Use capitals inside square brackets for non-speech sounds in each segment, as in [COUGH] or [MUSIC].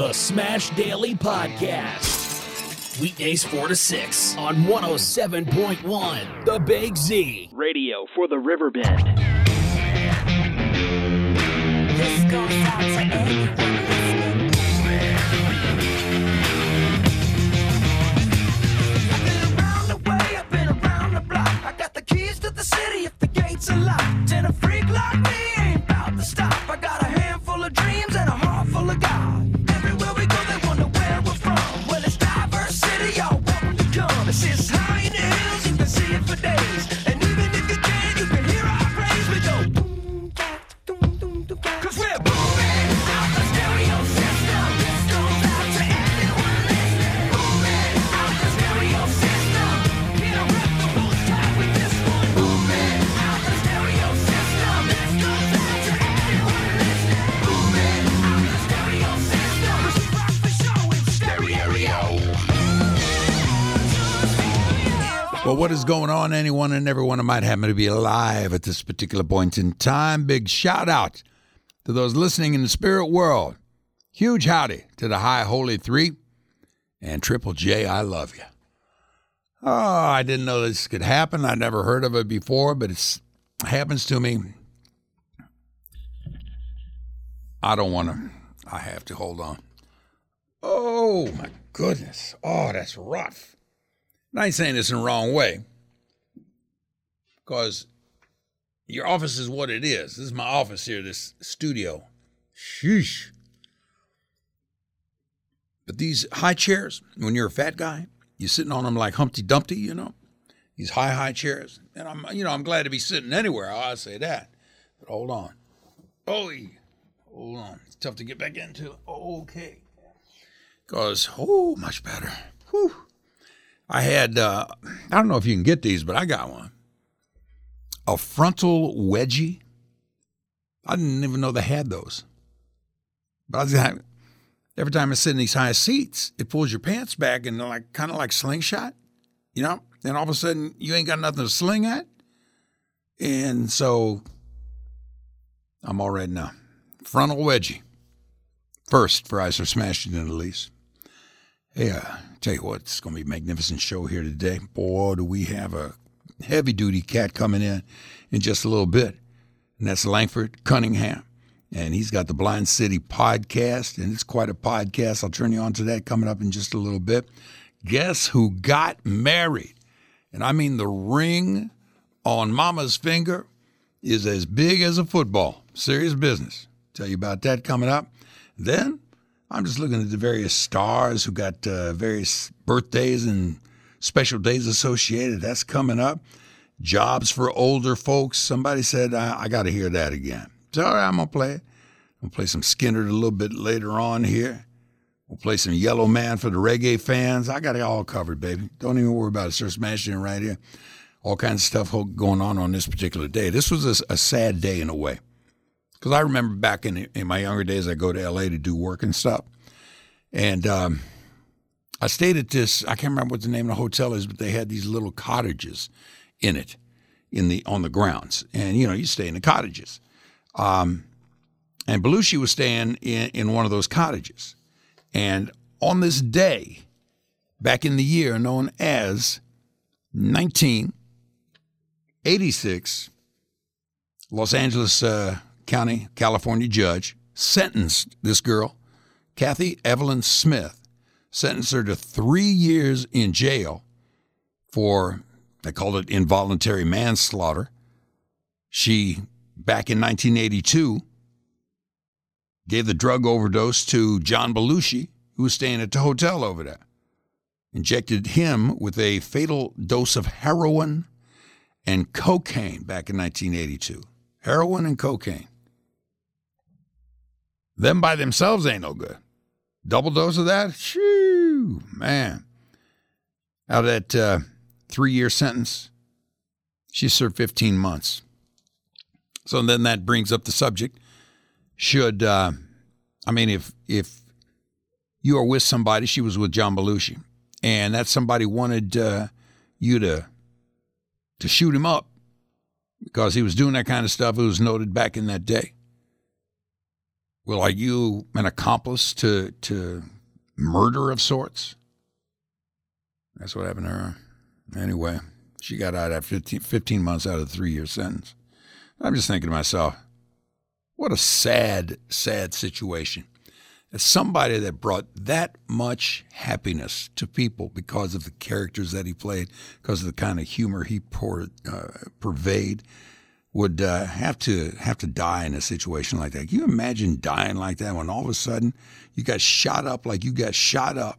The Smash Daily Podcast. Weekdays 4 to 6 on 107.1 The Big Z. Radio for the Riverbend. This goes out to anyone listening. What is going on, anyone and everyone who might happen to be alive at this particular point in time? Big shout out to those listening in the spirit world. Huge howdy to the High Holy Three and Triple J, I love you. Oh, I didn't know this could happen. I never heard of it before, but it happens to me. I don't want to. I have to hold on. Oh, my goodness. Oh, that's rough. And I ain't saying this in the wrong way, because your office is what it is. This is my office here, this studio. Sheesh. But these high chairs, when you're a fat guy, you're sitting on them like Humpty Dumpty, you know. These high, high chairs, and I'm, you know, I'm glad to be sitting anywhere. I say that. But hold on. Oh, hold on. It's tough to get back into. Okay. Because oh, much better. Whew. I had, uh, I don't know if you can get these, but I got one. A frontal wedgie. I didn't even know they had those. But I was like, every time I sit in these high seats, it pulls your pants back and like kind of like slingshot, you know? Then all of a sudden you ain't got nothing to sling at. And so I'm all right now. Frontal wedgie. First for Ice or Smashing it at least. Tell you what, it's going to be a magnificent show here today. Boy, do we have a heavy duty cat coming in in just a little bit. And that's Langford Cunningham. And he's got the Blind City podcast, and it's quite a podcast. I'll turn you on to that coming up in just a little bit. Guess who got married? And I mean, the ring on Mama's finger is as big as a football. Serious business. Tell you about that coming up. Then I'm just looking at the various stars who got uh, various birthdays and special days associated. That's coming up. Jobs for older folks. Somebody said, I, I got to hear that again. So, all right, I'm going to play it. I'm going to play some Skinner a little bit later on here. We'll play some Yellowman for the reggae fans. I got it all covered, baby. Don't even worry about it. Start smashing right here. All kinds of stuff going on on this particular day. This was a, a sad day in a way. Because I remember back in, in my younger days, I go to LA to do work and stuff. And um, I stayed at this, I can't remember what the name of the hotel is, but they had these little cottages in it, in the on the grounds. And, you know, you stay in the cottages. Um, and Belushi was staying in, in one of those cottages. And on this day, back in the year known as 1986, Los Angeles uh, County, California judge sentenced this girl, Cathy Evelyn Smith, sentenced her to three years in jail for, they called it involuntary manslaughter. She, back in 1982, gave the drug overdose to John Belushi, who was staying at the hotel over there. Injected him with a fatal dose of heroin and cocaine back in 1982. Heroin and cocaine. Them by themselves ain't no good. Double dose of that? Shoo, man. Out of that uh, three year sentence, she served 15 months. So then that brings up the subject. Should, uh, I mean, if, if you are with somebody, she was with John Belushi, and that somebody wanted uh, you to, to shoot him up because he was doing that kind of stuff, it was noted back in that day. Well, are you an accomplice to to murder of sorts? That's what happened to her. Anyway, she got out after 15, 15 months out of a three year sentence. I'm just thinking to myself, what a sad, sad situation. As somebody that brought that much happiness to people because of the characters that he played, because of the kind of humor he poured, uh, purveyed, would uh, have to have to die in a situation like that. Can you imagine dying like that when all of a sudden you got shot up like you got shot up,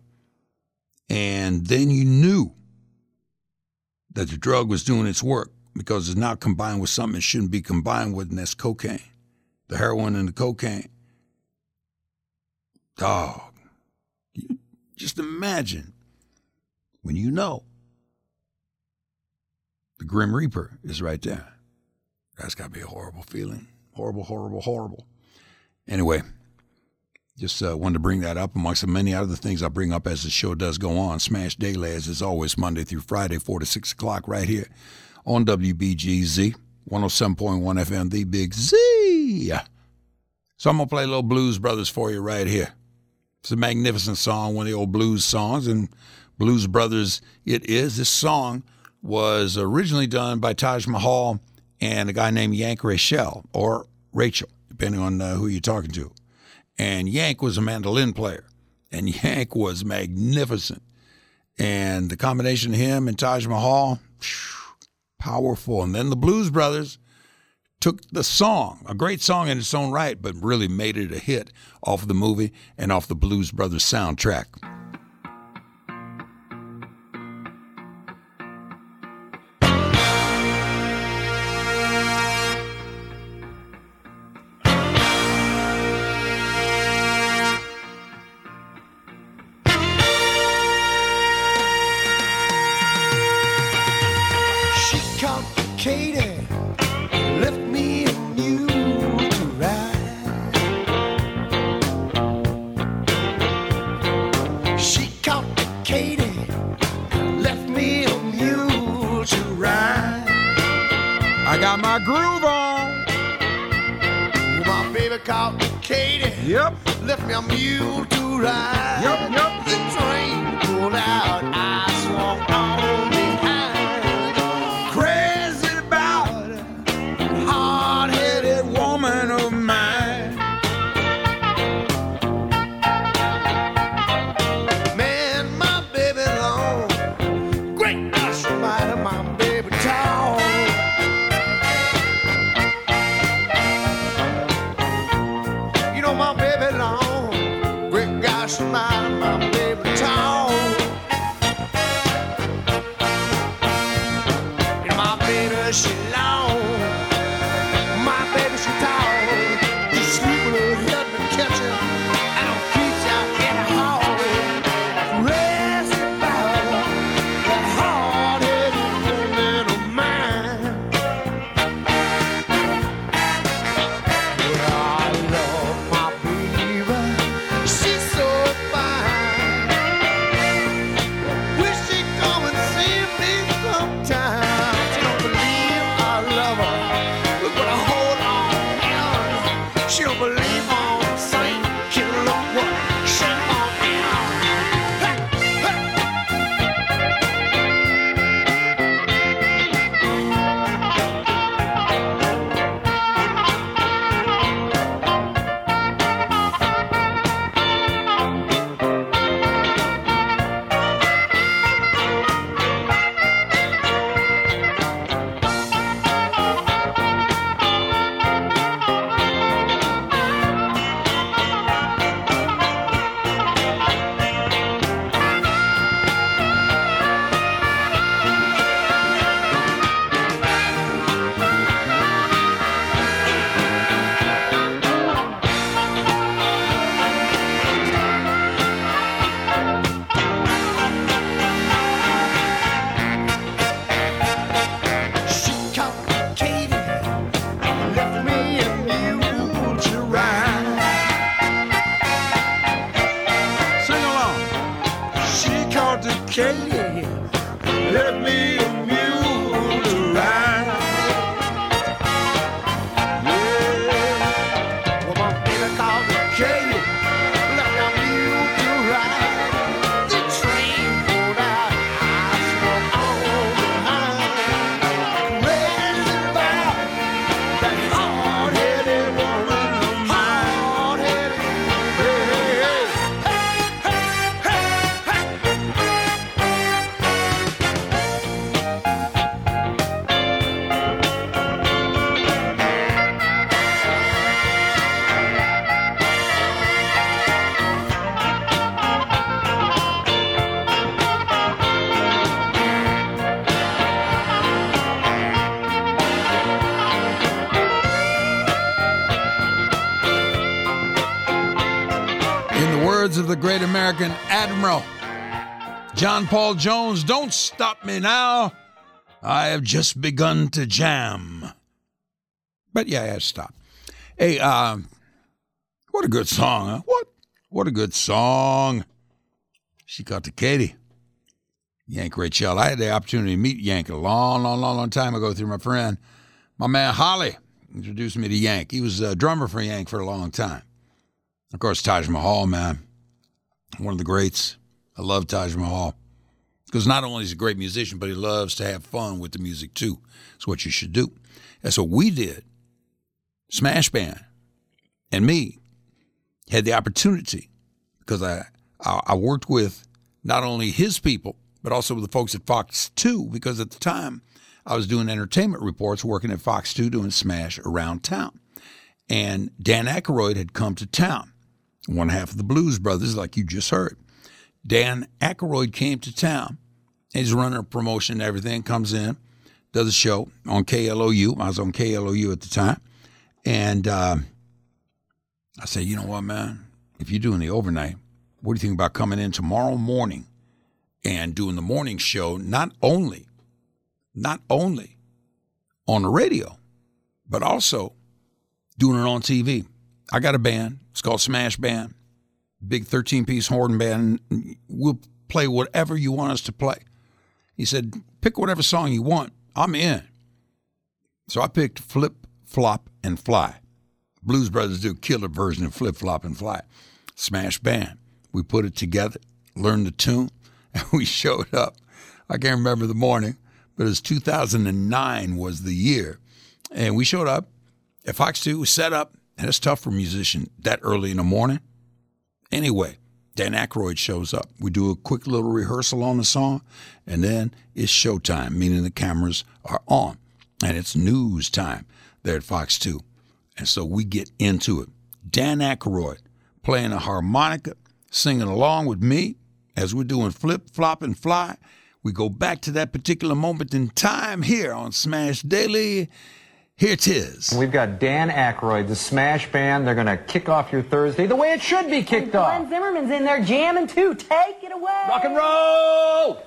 and then you knew that the drug was doing its work because it's now combined with something it shouldn't be combined with, and that's cocaine, the heroin and the cocaine. Dog, you just imagine when you know the Grim Reaper is right there. That's got to be a horrible feeling. Horrible, horrible, horrible. Anyway, just uh, wanted to bring that up amongst the many other things I bring up as the show does go on. Smash Daily, as is always, Monday through Friday, 4 to 6 o'clock, right here on WBGZ, 107.1 FM, The Big Z. So I'm going to play a little Blues Brothers for you right here. It's a magnificent song, one of the old blues songs, and Blues Brothers it is. This song was originally done by Taj Mahal and a guy named Yank Rachell, or Rachell, depending on uh, who you're talking to. And Yank was a mandolin player, and [LAUGHS] Yank was magnificent. And the combination of him and Taj Mahal, powerful. And then the Blues Brothers took the song, a great song in its own right, but really made it a hit off the movie and off the Blues Brothers soundtrack. Complicated, left me a mule to ride. I got my groove on. My baby caught the Katy, Yep. left me a mule to ride. Yep, yep. The train pulled out, I swung on John Paul Jones. Don't stop me now. I have just begun to jam. But yeah, to stop. Hey, um, what a good song, huh? What? What a good song. She Caught the Katy. Yank Rachell. I had the opportunity to meet Yank a long, long, long, long time ago through my friend, my man Holly, introduced me to Yank. He was a drummer for Yank for a long time. Of course, Taj Mahal, man, one of the greats. I love Taj Mahal because not only is he a great musician, but he loves to have fun with the music too. It's what you should do. That's what we did. Smash Band and me had the opportunity because I, I I worked with not only his people but also with the folks at Fox 2 because at the time I was doing entertainment reports working at Fox 2 doing Smash around town. And Dan Aykroyd had come to town, one half of the Blues Brothers, like you just heard. Dan Aykroyd came to town. He's running a promotion and everything, comes in, does a show on KLOU. I was on KLOU at the time. And uh, I said, you know what, man? If you're doing the overnight, what do you think about coming in tomorrow morning and doing the morning show, not only, not only on the radio, but also doing it on TV. I got a band. It's called Smash Band, big 13 piece horn band. We'll play whatever you want us to play. He said, pick whatever song you want. I'm in. So I picked Flip, Flop, and Fly. Blues Brothers do a killer version of Flip, Flop, and Fly. Smash Band. We put it together, learned the tune, [LAUGHS] and we showed up. I can't remember the morning, but it was 2009 was the year. And we showed up at Fox 2, was set up, and it's tough for a musician that early in the morning. Anyway, Dan Aykroyd shows up. We do a quick little rehearsal on the song, and then it's showtime, meaning the cameras are on. And it's news time there at Fox 2. And so we get into it. Dan Aykroyd playing a harmonica, singing along with me as we're doing flip, flop, and fly. We go back to that particular moment in time here on Smash Daily. Here it is. We've got Dan Aykroyd, the Smash Band. They're going to kick off your Thursday the way it should be kicked Glenn off. Glenn Zimmerman's in there jamming too. Take it away. Rock and roll!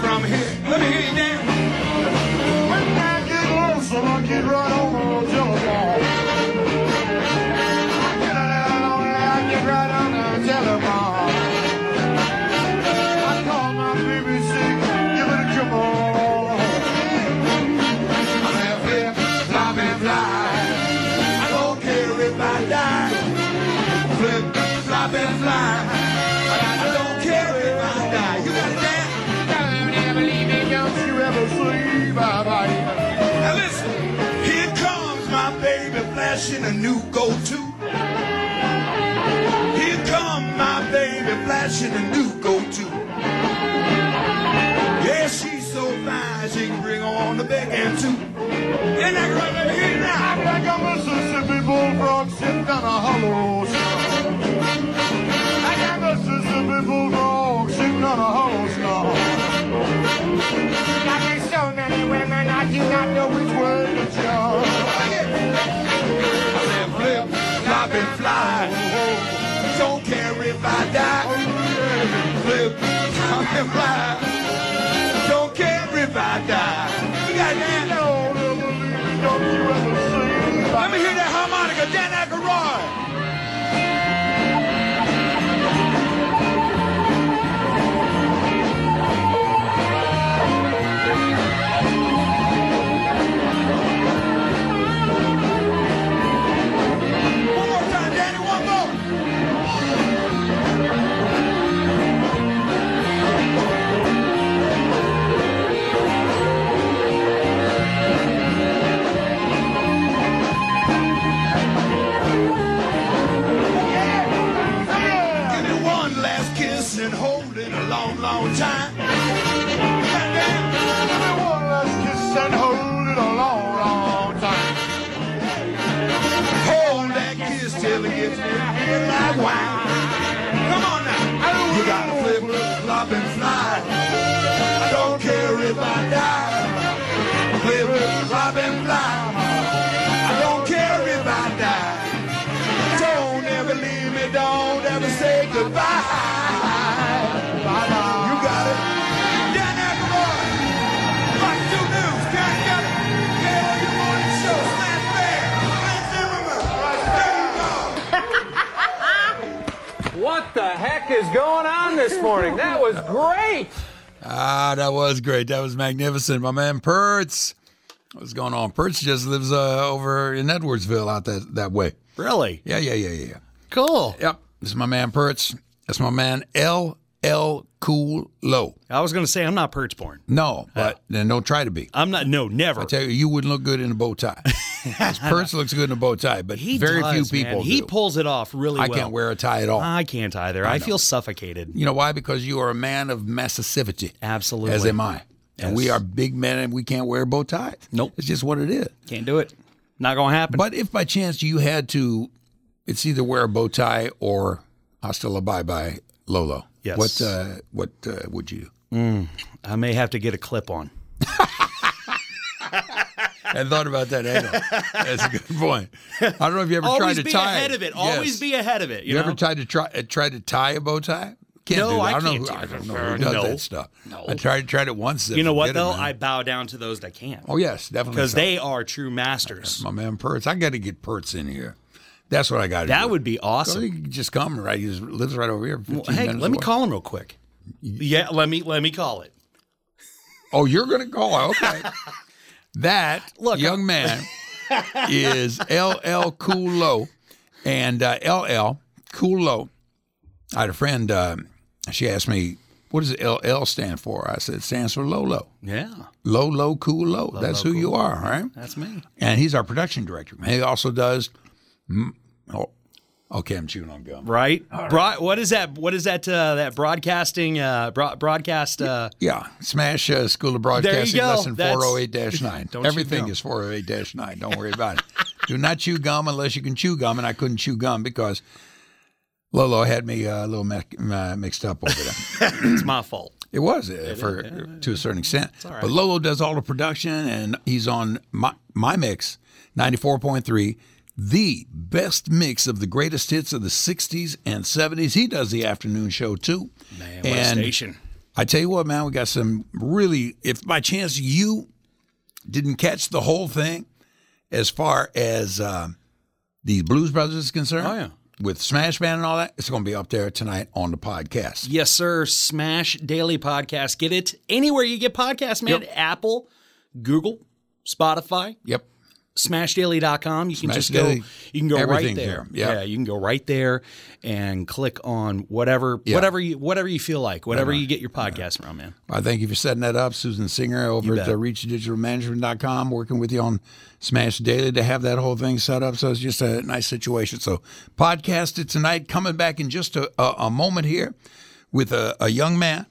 From here. Let me hear you. When I get lonesome, I get right on the telephone. Flashing a new go-to. Here come my baby flashing a new go-to. Yeah, she's so fine, she can bring on the big and two. And I run over here now. I'm like a Mississippi bullfrog sitting on a hollow flop, and fly. This morning. That was great. Ah, that was great. That was magnificent. My man Pertz. What's going on? Pertz just lives uh, over in Edwardsville out that, that way. Really? Yeah, yeah, yeah, yeah, yeah. Cool. Yep. This is my man Pertz. That's my man L.L. Cool Low. I was going to say I'm not perch born. No, but uh, then don't try to be. I'm not. No, never. I tell you, you wouldn't look good in a bow tie. [LAUGHS] Pertz looks good in a bow tie, but he very does, few man. people He do. pulls it off really I well. can't wear a tie at all. I can't either. I, feel suffocated. You know why? Because you are a man of massivity. Absolutely. As am I. And we are big men and we can't wear bow ties. Nope. It's just what it is. Can't do it. Not going to happen. But if by chance you had to, it's either wear a bow tie or hasta la bye bye Lolo. Yes. What uh, what uh, would you do? I may have to get a clip on. [LAUGHS] I thought about that angle. That's a good point. I don't know if you ever Always tried to be tie ahead of it. Always Yes. be ahead of it. You, You, know? ever tried to try uh, tried to tie a bow tie? Can't No, do that. I don't can't know. do Who, I that. don't know who does No. that stuff. No. I tried tried it once. you know what it, though? I bow down to those that can. oh yes, definitely. because so. they are true masters. my man Pertz. I got to get Pertz in here. That's what I got to do. That would be So awesome. he can just come right. He lives right over here. Well, hey, let me call him real quick. Yeah, let me let me call it. Oh, you're going to call? Okay. [LAUGHS] that Look, young man [LAUGHS] is LL Cool Low, and uh, LL Cool Low. I had a friend. Uh, she asked me, "What does LL stand for?" I said, "It stands for Lolo. Yeah, Low, low, cool, low. That's who you are, right?" that's me. And he's our production director. He also does. Oh, okay. I'm chewing on gum. Right? Broad, what is that? What is that? Uh, that broadcasting? Uh, broad, broadcast? Uh, Yeah, Smash uh, School of Broadcasting lesson That's- 408 9. [LAUGHS] Don't chew Everything is 408 9. Don't worry about it. [LAUGHS] Do not chew gum unless you can chew gum, and I couldn't chew gum because Lolo had me uh, a little mi- uh, mixed up over there. [LAUGHS] it's my fault. it was uh, for to a certain extent. But Lolo does all the production, and he's on my, my mix 94.3. The best mix of the greatest hits of the 60s and 70s. He does the afternoon show too. Man, what a station. I tell you what, man, we got some really. If by chance you didn't catch the whole thing, as far as um the Blues Brothers is concerned, Oh, yeah. with Smash Band and all that, it's going to be up there tonight on the podcast. Yes, sir. Smash Daily Podcast. Get it anywhere you get podcasts, man. Yep. Apple, Google, Spotify, Yep. smashdaily.com. You can Smash just go Daily. you can go right there. there. Yeah. Yeah, you can go right there and click on whatever Yeah. whatever you whatever you feel like, whatever you get your podcast from, man. I thank you for setting that up, Susan Singer over at bet. uh, ReachDigitalManagement.com, working with you on Smash Daily to have that whole thing set up. So it's just a nice situation. So podcast it tonight, coming back in just a, a, a moment here with a, a young man.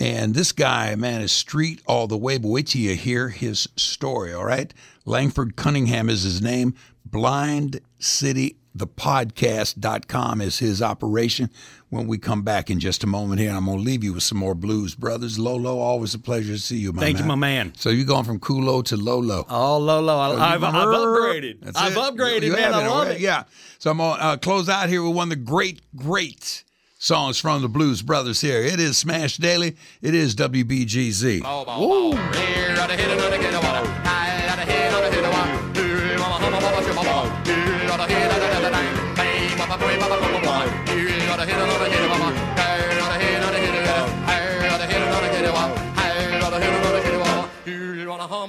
And this guy, man, is street all the way. But wait till you hear his story, all right? Langford Cunningham is his name. Blind City, the podcast.com is his operation. When we come back in just a moment here, I'm going to leave you with some more Blues Brothers. Lolo, always a pleasure to see you, my Thank man. you, my man. So you're going from Kulo to Lolo. Oh, Lolo, I, I've, I've upgraded. That's I've it. upgraded, You- you man. I love okay? it. Yeah. So I'm going to uh, close out here with one of the great, great songs from the Blues Brothers here. It is Smash Daily. It is WBGZ.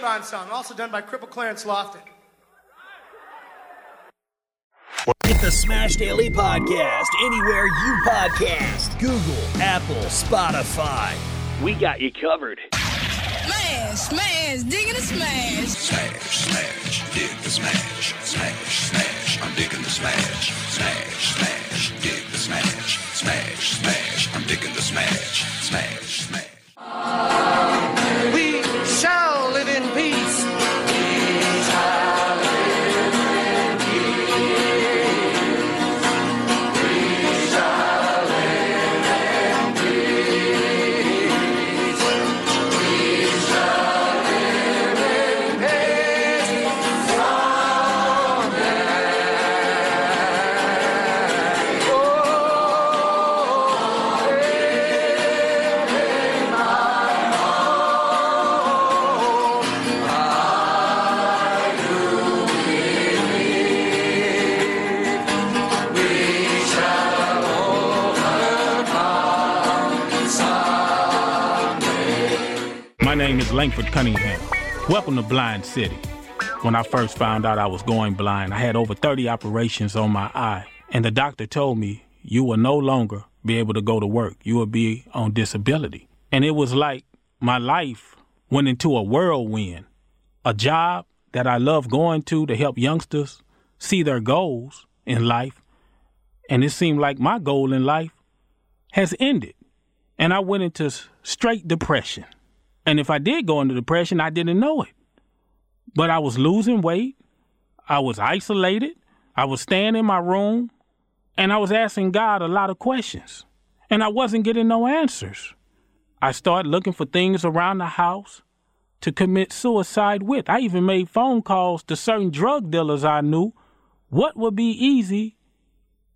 is a Willie Mabon song, also done by Cripple Clarence Lofton. Get the Smash Daily Podcast anywhere you podcast. Google, Apple, Spotify. We got you covered. Smash, smash, digging a smash. Smash, smash, dig the smash. Smash, smash, I'm digging the smash. Smash, smash, dig the smash. Smash, smash, I'm digging the smash. Smash, smash. name is Langford Cunningham. Welcome to Blind City. When I first found out I was going blind, I had over 30 operations on my eye, and the doctor told me you will no longer be able to go to work. You will be on disability. And it was like my life went into a whirlwind. A job that I love going to to help youngsters see their goals in life. And it seemed like my goal in life has ended. And I went into straight depression. And if I did go into depression, I didn't know it. But I was losing weight. I was isolated. I was staying in my room. And I was asking God a lot of questions. And I wasn't getting no answers. I started looking for things around the house to commit suicide with. I even made phone calls to certain drug dealers I knew. What would be easy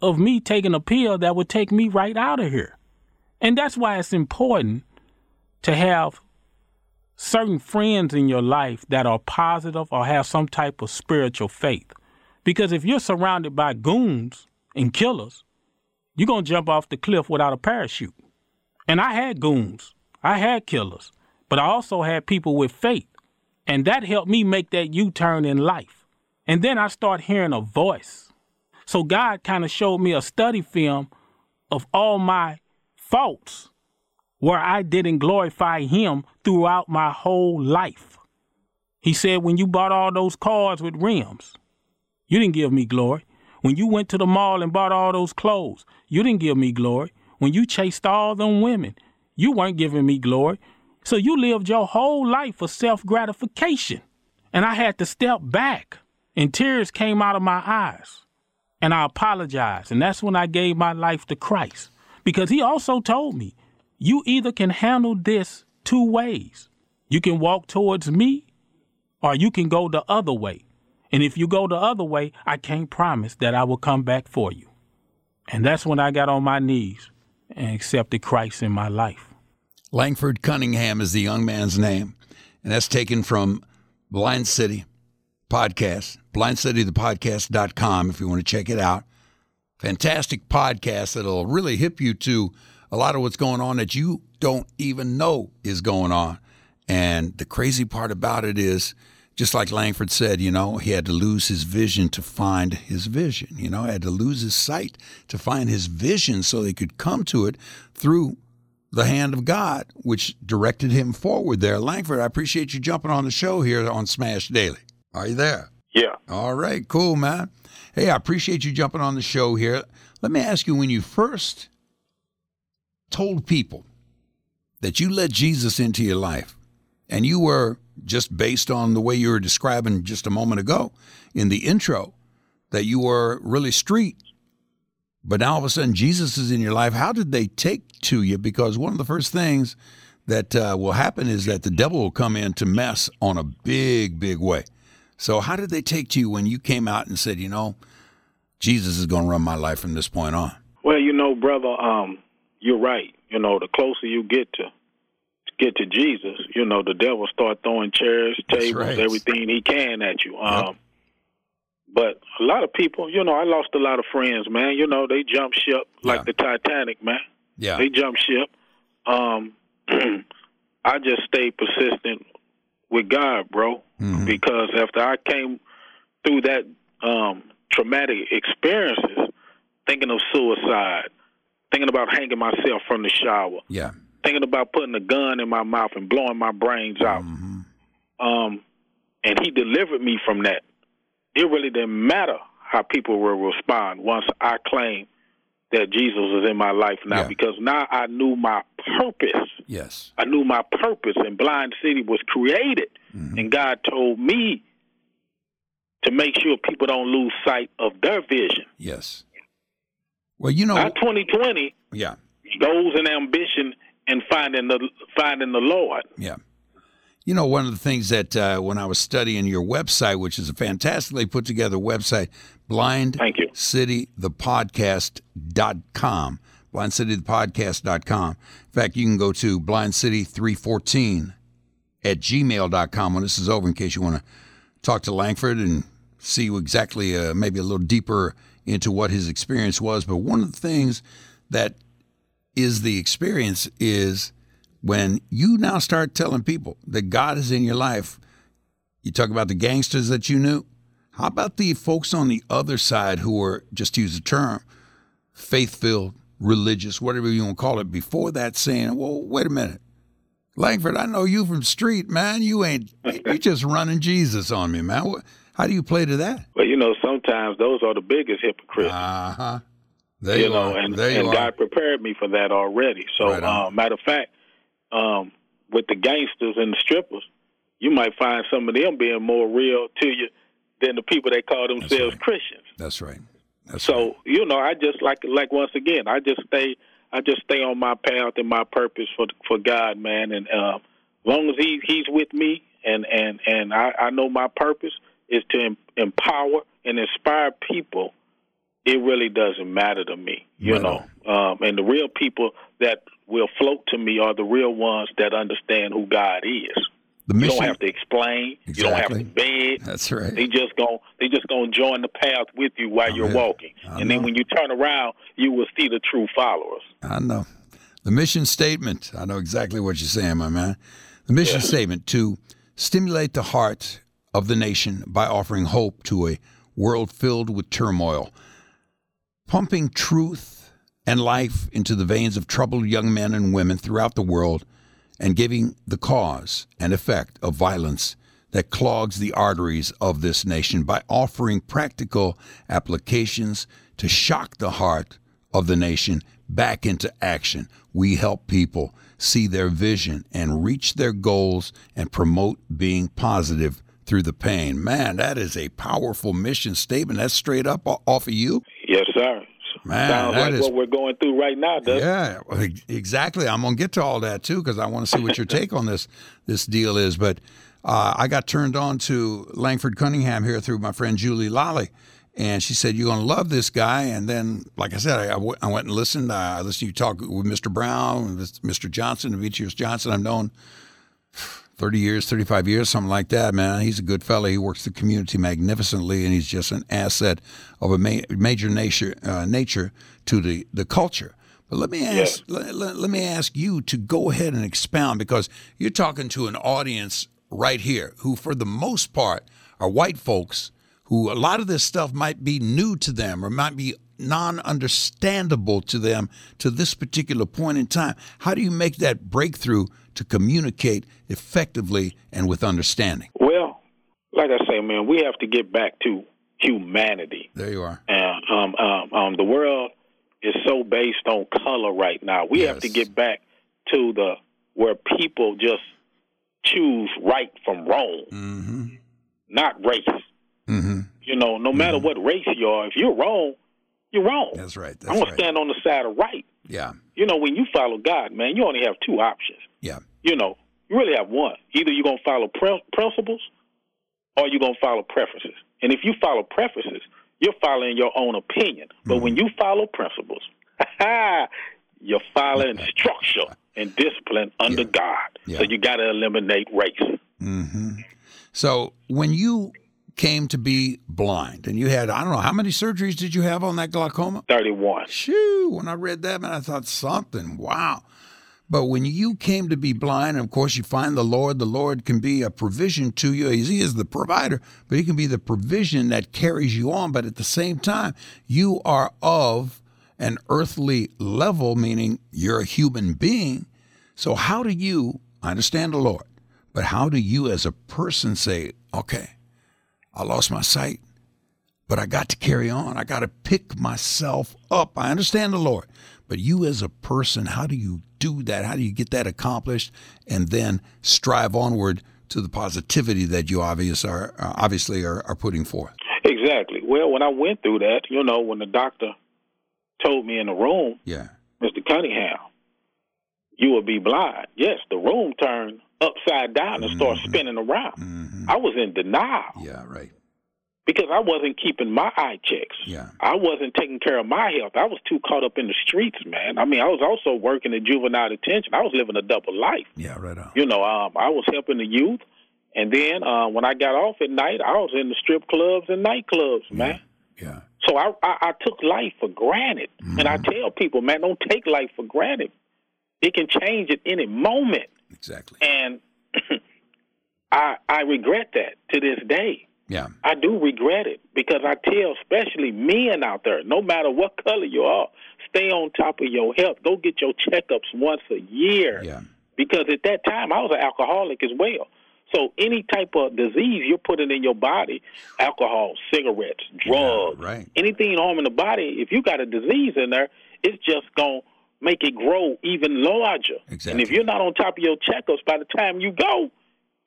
of me taking a pill that would take me right out of here? And that's why it's important to have certain friends in your life that are positive or have some type of spiritual faith. Because if you're surrounded by goons and killers, you're going to jump off the cliff without a parachute. And I had goons, I had killers, but I also had people with faith. And that helped me make that U turn in life. And then I start hearing a voice. So God kind of showed me a study film of all my faults where I didn't glorify Him throughout my whole life. He said, When you bought all those cars with rims, you didn't give me glory. When you went to the mall and bought all those clothes, you didn't give me glory. When you chased all them women, you weren't giving me glory. So you lived your whole life for self gratification. And I had to step back, and tears came out of my eyes. And I apologized. And that's when I gave my life to Christ. Because he also told me, you either can handle this two ways. You can walk towards me, or you can go the other way. And if you go the other way, I can't promise that I will come back for you. And that's when I got on my knees and accepted Christ in my life. Langford Cunningham is the young man's name, and that's taken from Blind City podcast, blindcitythepodcast.com if you want to check it out. Fantastic podcast that'll really hip you to a lot of what's going on that you don't even know is going on. And the crazy part about it is, just like Langford said, you know, he had to lose his vision to find his vision. You know, had to lose his sight to find his vision so he could come to it through the hand of God, which directed him forward there. Langford, I appreciate you jumping on the show here on Smash Daily. Are you there? Yeah. All right, cool, man. Hey, I appreciate you jumping on the show here. Let me ask you when you first told people that you let Jesus into your life and you were just based on the way you were describing just a moment ago in the intro that you were really street but now all of a sudden Jesus is in your life. How did they take to you? Because one of the first things that uh, will happen is that the devil will come in to mess on a big, big way. So how did they take to you when you came out and said, you know, Jesus is going to run my life from this point on? Well, you know, brother, um, you're right. You know, the closer you get to get to Jesus, you know, the devil start throwing chairs, tables, right. everything he can at you. Um, Yep. But a lot of people, you know, I lost a lot of friends, man. You know, they jump ship like Yeah. the Titanic, man. Yeah. They jump ship. Um, [CLEARS THROAT] I just stayed persistent with God, bro, Mhm. because after I came through that um, traumatic experiences, thinking of suicide, thinking about hanging myself from the shower, Yeah. thinking about putting a gun in my mouth and blowing my brains out. Mm-hmm. Um, and he delivered me from that. It really didn't matter how people will respond once I claimed that Jesus was in my life now Yeah. because now I knew my purpose. Yes. I knew my purpose, and Blind City was created. And God told me to make sure people don't lose sight of their vision. Yes. Well, you know, Our 2020 yeah. goals and ambition and finding the finding the Lord. Yeah. You know, one of the things that uh, when I was studying your website, which is a fantastically put together website, blind Thank you. blindcitythepodcast.com. Blindcitythepodcast.com. In fact, you can go to blindcity314 at gmail.com when this is over in case you want to talk to Langford and see exactly, uh, maybe a little deeper into what his experience was. But one of the things that is the experience is when you now start telling people that God is in your life, you talk about the gangsters that you knew. How about the folks on the other side who were, just to use the term, faith filled, religious, whatever you want to call it, before that saying, well, wait a minute. Langford, I know you from the street, man. You ain't, you just running Jesus on me, man. What, how do you play to that? Well, you know, sometimes those are the biggest hypocrites. Uh huh. There you you know, are. and, There and are. God prepared me for that already. So, Right uh, matter of fact, um, with the gangsters and the strippers, you might find some of them being more real to you than the people that call themselves Christians. That's right. That's so you know, I just like like once again, I just stay I just stay on my path and my purpose for for God, man. And uh, as long as he he's with me, and and and I, I know my purpose is to em- empower and inspire people. It really doesn't matter to me, you Right know. Um, and the real people that will float to me are the real ones that understand who God is. The you mission- don't have to explain. Exactly. You don't have to beg. That's right. They just gon' they just gonna join the path with you while you're it. walking, I and then when you turn around, you will see the true followers. I know. The mission statement, I know exactly what you're saying, my man. The mission statement to stimulate the heart of the nation by offering hope to a world filled with turmoil, pumping truth and life into the veins of troubled young men and women throughout the world, and giving the cause and effect of violence that clogs the arteries of this nation by offering practical applications to shock the heart of the nation back into action. We help people see their vision and reach their goals and promote being positive through the pain. Man, that is a powerful mission statement. That's straight up off of you. Yes, sir. Man, Sounds that like is- what we're going through right now? Yeah, exactly. I'm gonna get to all that too because I want to see what your [LAUGHS] take on this this deal is. But uh, I got turned on to Langford Cunningham here through my friend Julie Lally, and she said you're gonna love this guy. And then, like I said, I, I w- I went and listened. I listened to you talk with Mr. Brown, Mr. Johnson, Demetrius Johnson. I've known 30 years, 35 years, something like that, man. He's a good fella. He works the community magnificently, and he's just an asset of a ma- major nature, uh, nature to the, the culture. But let me ask, let, let, let me ask you to go ahead and expound because you're talking to an audience right here who, for the most part, are white folks who a lot of this stuff might be new to them or might be non-understandable to them to this particular point in time. How do you make that breakthrough to communicate effectively and with understanding? Well, like I say, man, we have to get back to humanity. There you are. And um, um, um, the world is so based on color right now. We have to get back to the where people just choose right from wrong, Mm-hmm. not race. Mm-hmm. You know, no matter what race you are, if you're wrong, you're wrong. That's right. I'm That's gonna right. stand on the side of right. Yeah. You know, when you follow God, man, you only have two options. Yeah. You know, you really have one. Either you're gonna follow pre- principles, or you're gonna follow preferences. And if you follow preferences, you're following your own opinion. But when you follow principles, [LAUGHS] you're following [LAUGHS] structure and discipline under God. Yeah. So you got to eliminate race. Mm-hmm. So when you came to be blind and you had, I don't know, how many surgeries did you have on that glaucoma? 31. Shoo. When I read that, man, I thought something. Wow. But when you came to be blind, and of course you find the Lord, the Lord can be a provision to you. He is the provider, but He can be the provision that carries you on. But at the same time, you are of an earthly level, meaning you're a human being. So, how do you, I understand the Lord, but how do you as a person say, okay, I lost my sight, but I got to carry on. I got to pick myself up. I understand the Lord, but you as a person, how do you do that? How do you get that accomplished and then strive onward to the positivity that you obvious are, uh, obviously are, are putting forth? Exactly. Well, when I went through that, you know, when the doctor told me in the room, Yeah. Mr. Cunningham, you will be blind. Yes, the room turned upside down and started spinning around. I was in denial. Yeah, right. Because I wasn't keeping my eye checks. Yeah. I wasn't taking care of my health. I was too caught up in the streets, man. I mean, I was also working in juvenile detention. I was living a double life. Yeah, right on. You know, um, I was helping the youth, and then uh, when I got off at night, I was in the strip clubs and nightclubs, man. Yeah. So I, I, I took life for granted, and I tell people, man, don't take life for granted. It can change at any moment. Exactly. And [CLEARS THROAT] I I regret that to this day. Yeah. I do regret it because I tell especially men out there, no matter what color you are, stay on top of your health. Go get your checkups once a year. Yeah. Because at that time I was an alcoholic as well. So any type of disease you're putting in your body, alcohol, cigarettes, drugs, right. anything harming the body, if you got a disease in there, it's just gonna make it grow even larger. Exactly. And if you're not on top of your checkups by the time you go,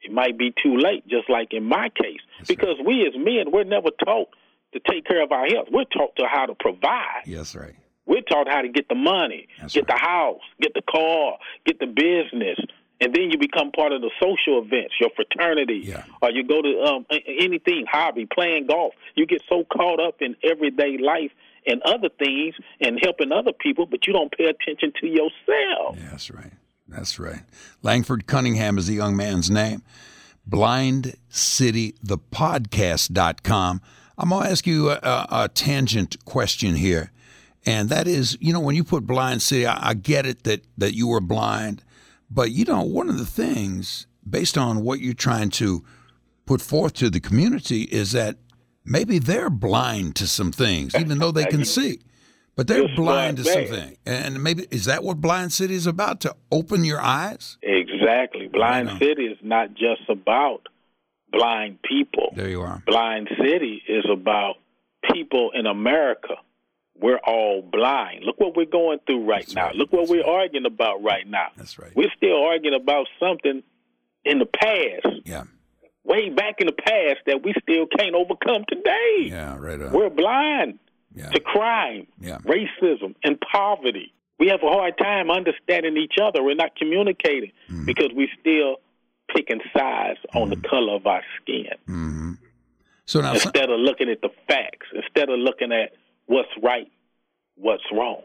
it might be too late, just like in my case. because we as men, we're never taught to take care of our health. We're taught to how to provide. Yes, right. We're taught how to get the money, get the house, get the car, get the business, and then you become part of the social events, your fraternity, or you go to um, anything, hobby, playing golf. You get so caught up in everyday life and other things and helping other people, but you don't pay attention to yourself. Yeah, that's right. That's right. Langford Cunningham is the young man's name. BlindCityThePodcast.com. I'm going to ask you a, a, tangent question here. And that is, you know, when you put Blind City, I, I get it that, that you were blind. But, you know, one of the things, based on what you're trying to put forth to the community, is that maybe they're blind to some things, even though they can see. But they're blind to blind, something. And maybe, is that what Blind City is about? To open your eyes? Exactly. Blind City is not just about blind people. There you are. Blind City is about people in America. We're all blind. Look what we're going through right now. Look what we're arguing about right now. That's right. We're still arguing about something in the past. Yeah. Way back in the past that we still can't overcome today. Yeah, right on. We're blind to crime, Yeah. racism, and poverty. We have a hard time understanding each other. We're not communicating Mm-hmm. because we still picking sides on the color of our skin Mm-hmm. So now, instead of looking at the facts, instead of looking at what's right, what's wrong.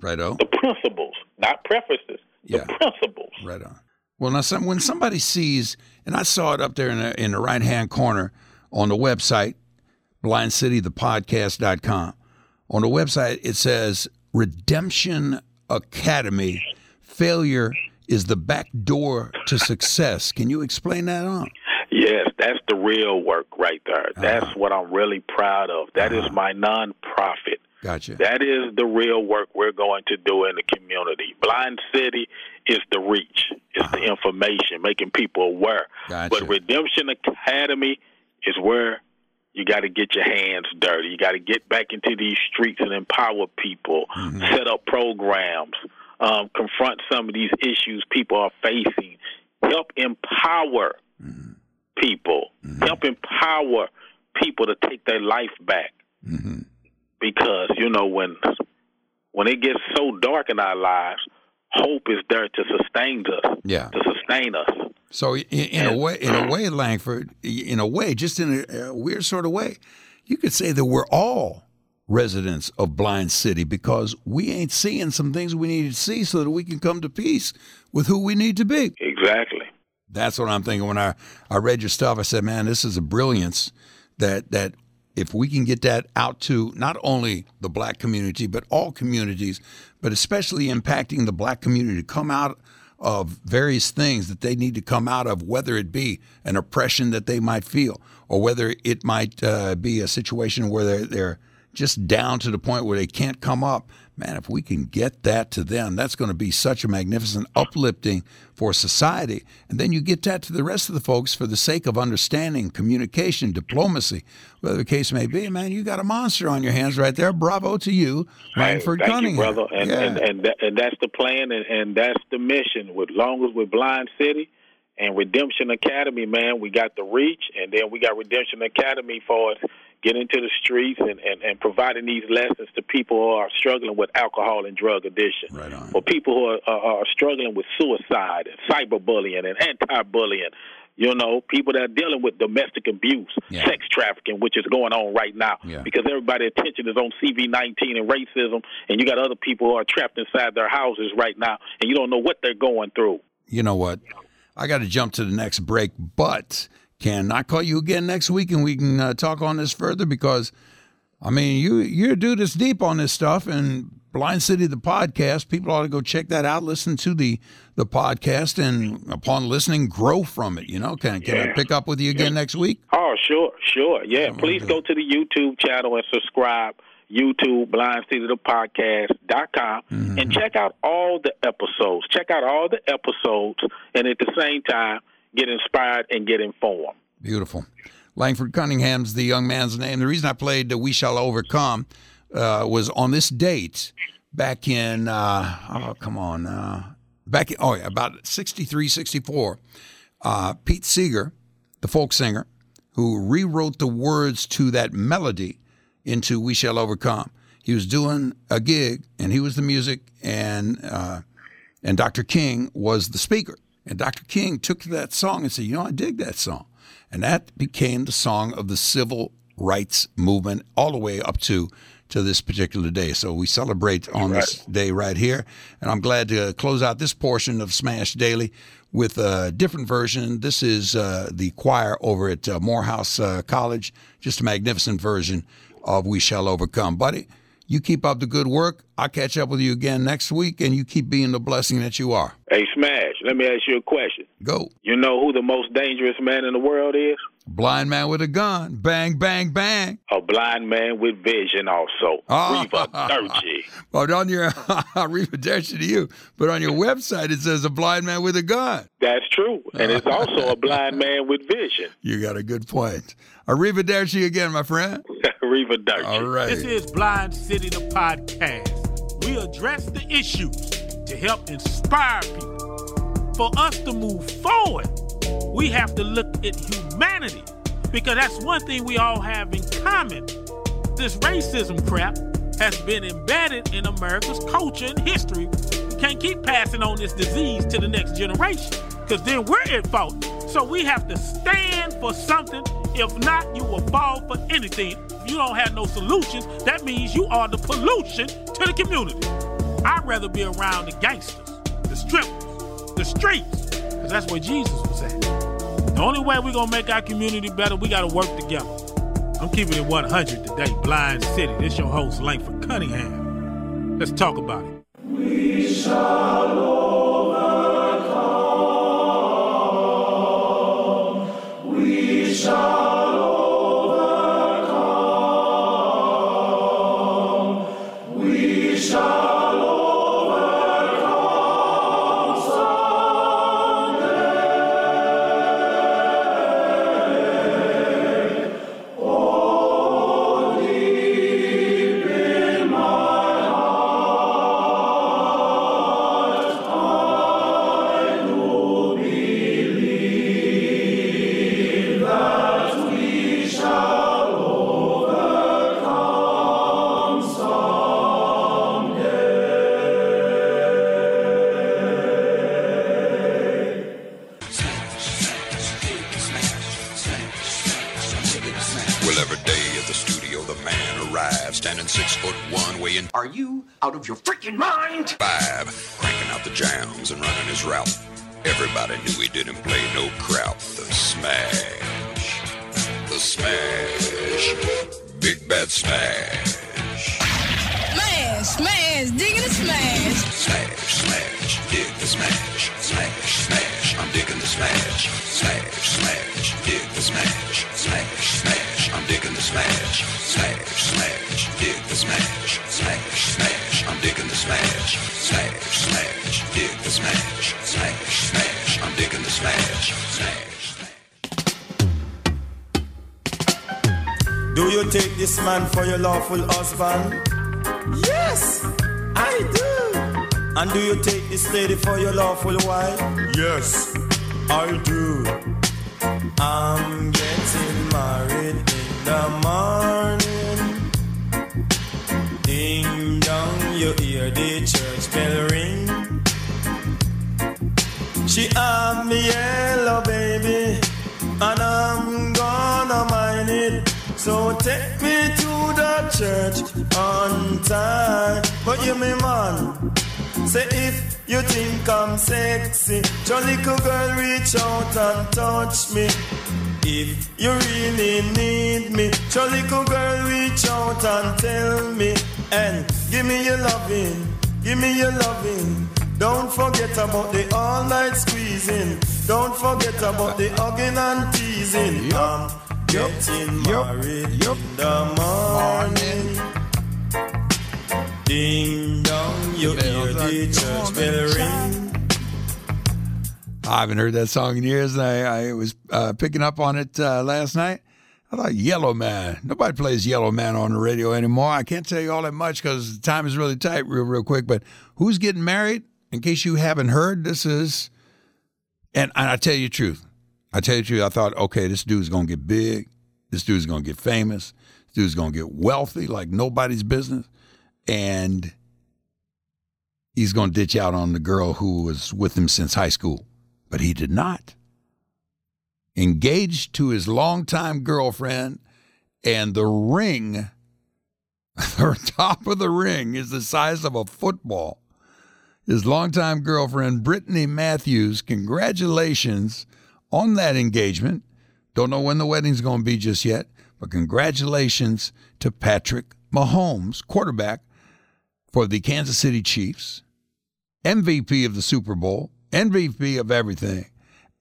right on. The principles, not preferences. The principles. Right on. Well, now, some, when somebody sees, and I saw it up there in the, in the right hand corner on the website, blindcitythepodcast.com. On the website, it says Redemption Academy failure is the back door to success. Can you explain that on? Yes, that's the real work right there. Uh-huh. That's what I'm really proud of. That is uh-huh. my nonprofit. Gotcha. That is the real work we're going to do in the community. Blind City is the reach, it's the uh-huh. information, making people aware. Gotcha. But Redemption Academy is where you got to get your hands dirty. You got to get back into these streets and empower people, mm-hmm. set up programs, um, confront some of these issues people are facing, help empower mm-hmm. people, mm-hmm. help empower people to take their life back. Because you know when when it gets so dark in our lives, hope is there to sustain us. Yeah. To sustain us. So in, in a way, in a way, Langford, in a way, just in a, a weird sort of way, you could say that we're all residents of Blind City because we ain't seeing some things we need to see so that we can come to peace with who we need to be. Exactly. That's what I'm thinking when I, I read your stuff. I said, man, this is a brilliance that that if we can get that out to not only the black community but all communities, but especially impacting the black community to come out of various things that they need to come out of, whether it be an oppression that they might feel, or whether it might uh, be a situation where they're, they're just down to the point where they can't come up. Man, if we can get that to them, that's going to be such a magnificent uplifting for society. And then you get that to the rest of the folks for the sake of understanding, communication, diplomacy, whatever the case may be. Man, you got a monster on your hands right there. Bravo to you, Langford Thank Cunningham. you, brother. And Yeah. and and, that, and that's the plan, and, and that's the mission. With long as we're Blind City and Redemption Academy, man, we got the reach, and then we got Redemption Academy for us getting into the streets and, and, and providing these lessons to people who are struggling with alcohol and drug addiction. Right on. For people who are, are, are struggling with suicide and cyberbullying and anti-bullying. You know, people that are dealing with domestic abuse, sex trafficking, which is going on right now, Yeah. because everybody's attention is on CV19 and racism, and you got other people who are trapped inside their houses right now, and you don't know what they're going through. you know what? I got to jump to the next break, but can I call you again next week and we can uh, talk on this further? Because, I mean, you you're a dude that's deep on this stuff, and Blind City, the podcast. People ought to go check that out. Listen to the the podcast, and upon listening, grow from it. You know, can can I pick up with you again next week? Oh, sure, sure. Yeah, please go to the YouTube channel and subscribe. YouTube, Blind City the Podcast.com, and check out all the episodes. Check out all the episodes, and at the same time, get inspired and get informed. Beautiful. Langford Cunningham's the young man's name. The reason I played "We Shall Overcome" uh, was on this date back in uh, oh come on uh, back in, oh yeah about 63, 64. Uh, Pete Seeger, the folk singer, who rewrote the words to that melody into "We Shall Overcome." He was doing a gig, and he was the music, and uh, and Dr. King was the speaker. And Dr. King took to that song and said, "You know, I dig that song," and that became the song of the civil rights movement all the way up to to this particular day. So we celebrate on this day right here, and I'm glad to close out this portion of Smash Daily with a different version. This is uh, the choir over at uh, Morehouse uh, College, just a magnificent version of "We Shall Overcome," buddy. You keep up the good work. I'll catch up with you again next week, and you keep being the blessing that you are. Hey, Smash, let me ask you a question. Go. You know who the most dangerous man in the world is? Blind man with a gun. Bang, bang, bang. A blind man with vision, also. Ah. Reva Dirty. But on your [LAUGHS] reproduction to you, but on your website it says a blind man with a gun. That's true. And it's also a blind man with vision. You got a good point. Arrivederci again, my friend. [LAUGHS] Reva Dirty. All right. This is Blind City, the podcast. We address the issues to help inspire people. For us to move forward, we have to look at humanity because that's one thing we all have in common. This racism crap has been embedded in America's culture and history. We can't keep passing on this disease to the next generation because then we're at fault. So we have to stand for something. If not, you will fall for anything. If you don't have no solutions, that means you are the pollution to the community. I'd rather be around the gangsters, the strippers, the streets, because that's where Jesus was at. The only way we're going to make our community better, we got to work together. I'm keeping it 100 today, Blind City. This your host, Langford Cunningham. Let's talk about it. We shall standing six foot one, weighing. Are you out of your freaking mind? Five, cranking out the jams and running his route. Everybody knew he didn't play no crap. The smash, the smash, big bad smash, Smash, smash, digging the smash. smash, smash, dig the smash, smash, smash. I'm digging the smash, smash, smash, dig the smash, smash, smash. I'm digging the smash, smash, smash, dig the smash, smash, smash. I'm digging the smash, smash, smash, dig the smash, smash, smash. I'm digging the smash, smash. Do you take this man for your lawful husband? Yes, I do. And do you take this lady for your lawful wife? Yes, I do. I'm getting married in the morning. Ding dong, you hear the church bell ring. She have me yellow baby, and I'm gonna mind it. So take me to the church on time. But you me man, say if you think I'm sexy, your little girl reach out and touch me. If you really need me, your little girl reach out and tell me And give me your loving, give me your loving. Don't forget about the all night squeezing. Don't forget about the hugging and teasing. I'm getting married in the morning. Ding dong, you hear the church bell ring. I haven't heard that song in years. and I, I was uh, picking up on it uh, last night. I thought Yellowman. Nobody plays Yellowman on the radio anymore. I can't tell you all that much because time is really tight, real, real quick. But who's getting married? In case you haven't heard, this is, and, and I tell you the truth. I tell you the truth. I thought, okay, this dude's gonna get big. This dude's gonna get famous. This dude's gonna get wealthy like nobody's business, and he's gonna ditch out on the girl who was with him since high school. But he did not engaged to his longtime girlfriend, and the ring, [LAUGHS] the top of the ring, is the size of a football. His longtime girlfriend, Brittany Matthews, congratulations on that engagement. Don't know when the wedding's going to be just yet, but congratulations to Patrick Mahomes, quarterback for the Kansas City Chiefs, MVP of the Super Bowl, MVP of everything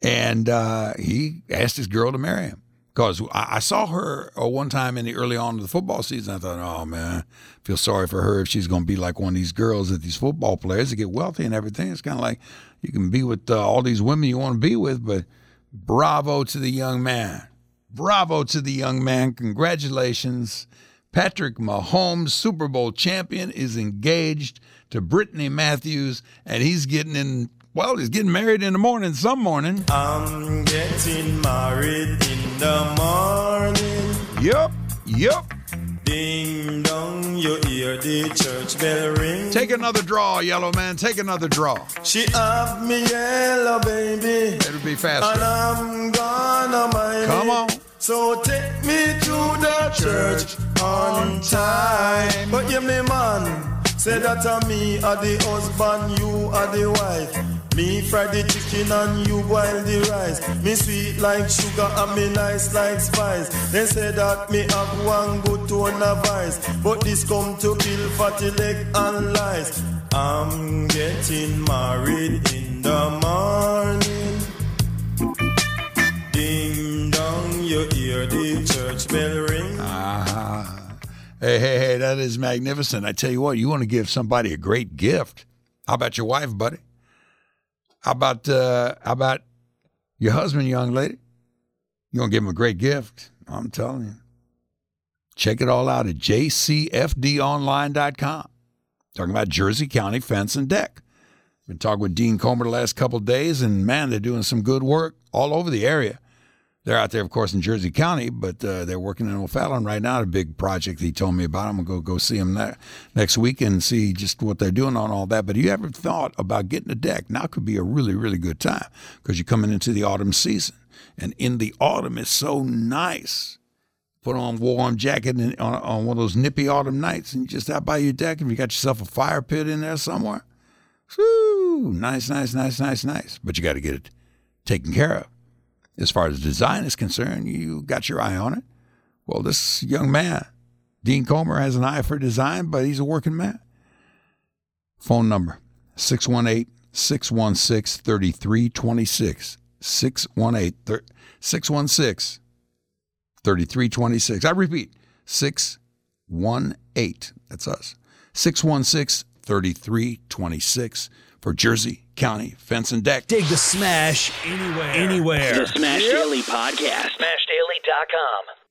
and uh, he asked his girl to marry him because I, saw her uh, one time in the early on of the football season. I thought, oh man, I feel sorry for her if she's going to be like one of these girls that these football players that get wealthy and everything. It's kind of like you can be with uh, all these women you want to be with, but bravo to the young man. Bravo to the young man. Congratulations. Patrick Mahomes, Super Bowl champion, is engaged to Brittany Matthews, and he's getting in well, he's getting married in the morning, some morning. I'm getting married in the morning. Yup, yup. Ding dong, you hear the church bell ring. Take another draw, Yellowman. Take another draw. She have me yellow, baby. It'll be faster. And I'm gonna mind Come on. So take me to the church on time. But you me man, say that to me are the husband, you are the wife. Me fry the chicken and you boil the rice. Me sweet like sugar and me nice like spice. They say that me have one good tone of voice, but this come to kill fatty leg and lies. I'm getting married in the morning. Ding dong, you hear the church bell ring. Ah. Hey, hey, hey, that is magnificent. I tell you what, you want to give somebody a great gift. How about your wife, buddy? How about uh, how about your husband, young lady? You gonna give him a great gift? I'm telling you. Check it all out at jcfdonline.com. Talking about Jersey County Fence and Deck. Been talking with Dean Comer the last couple days, and man, they're doing some good work all over the area. They're out there, of course, in Jersey County, but uh, they're working in O'Fallon right now. A big project he told me about. I'm gonna go go see them ne- next week and see just what they're doing on all that. But you ever thought about getting a deck? Now could be a really really good time because you're coming into the autumn season, and in the autumn it's so nice. Put on warm jacket and, on, on one of those nippy autumn nights, and you just out by your deck, and you got yourself a fire pit in there somewhere. Woo, nice, nice, nice, nice, nice. But you got to get it taken care of. As far as design is concerned, you got your eye on it. Well, this young man, Dean Comer, has an eye for design, but he's a working man. Phone number 618 616 3326. 618 616 3326. I repeat, 618. That's us. 616 3326 for Jersey County Fence and Deck. Dig the smash anywhere. Anywhere. The Smash Daily Podcast. SmashDaily.com.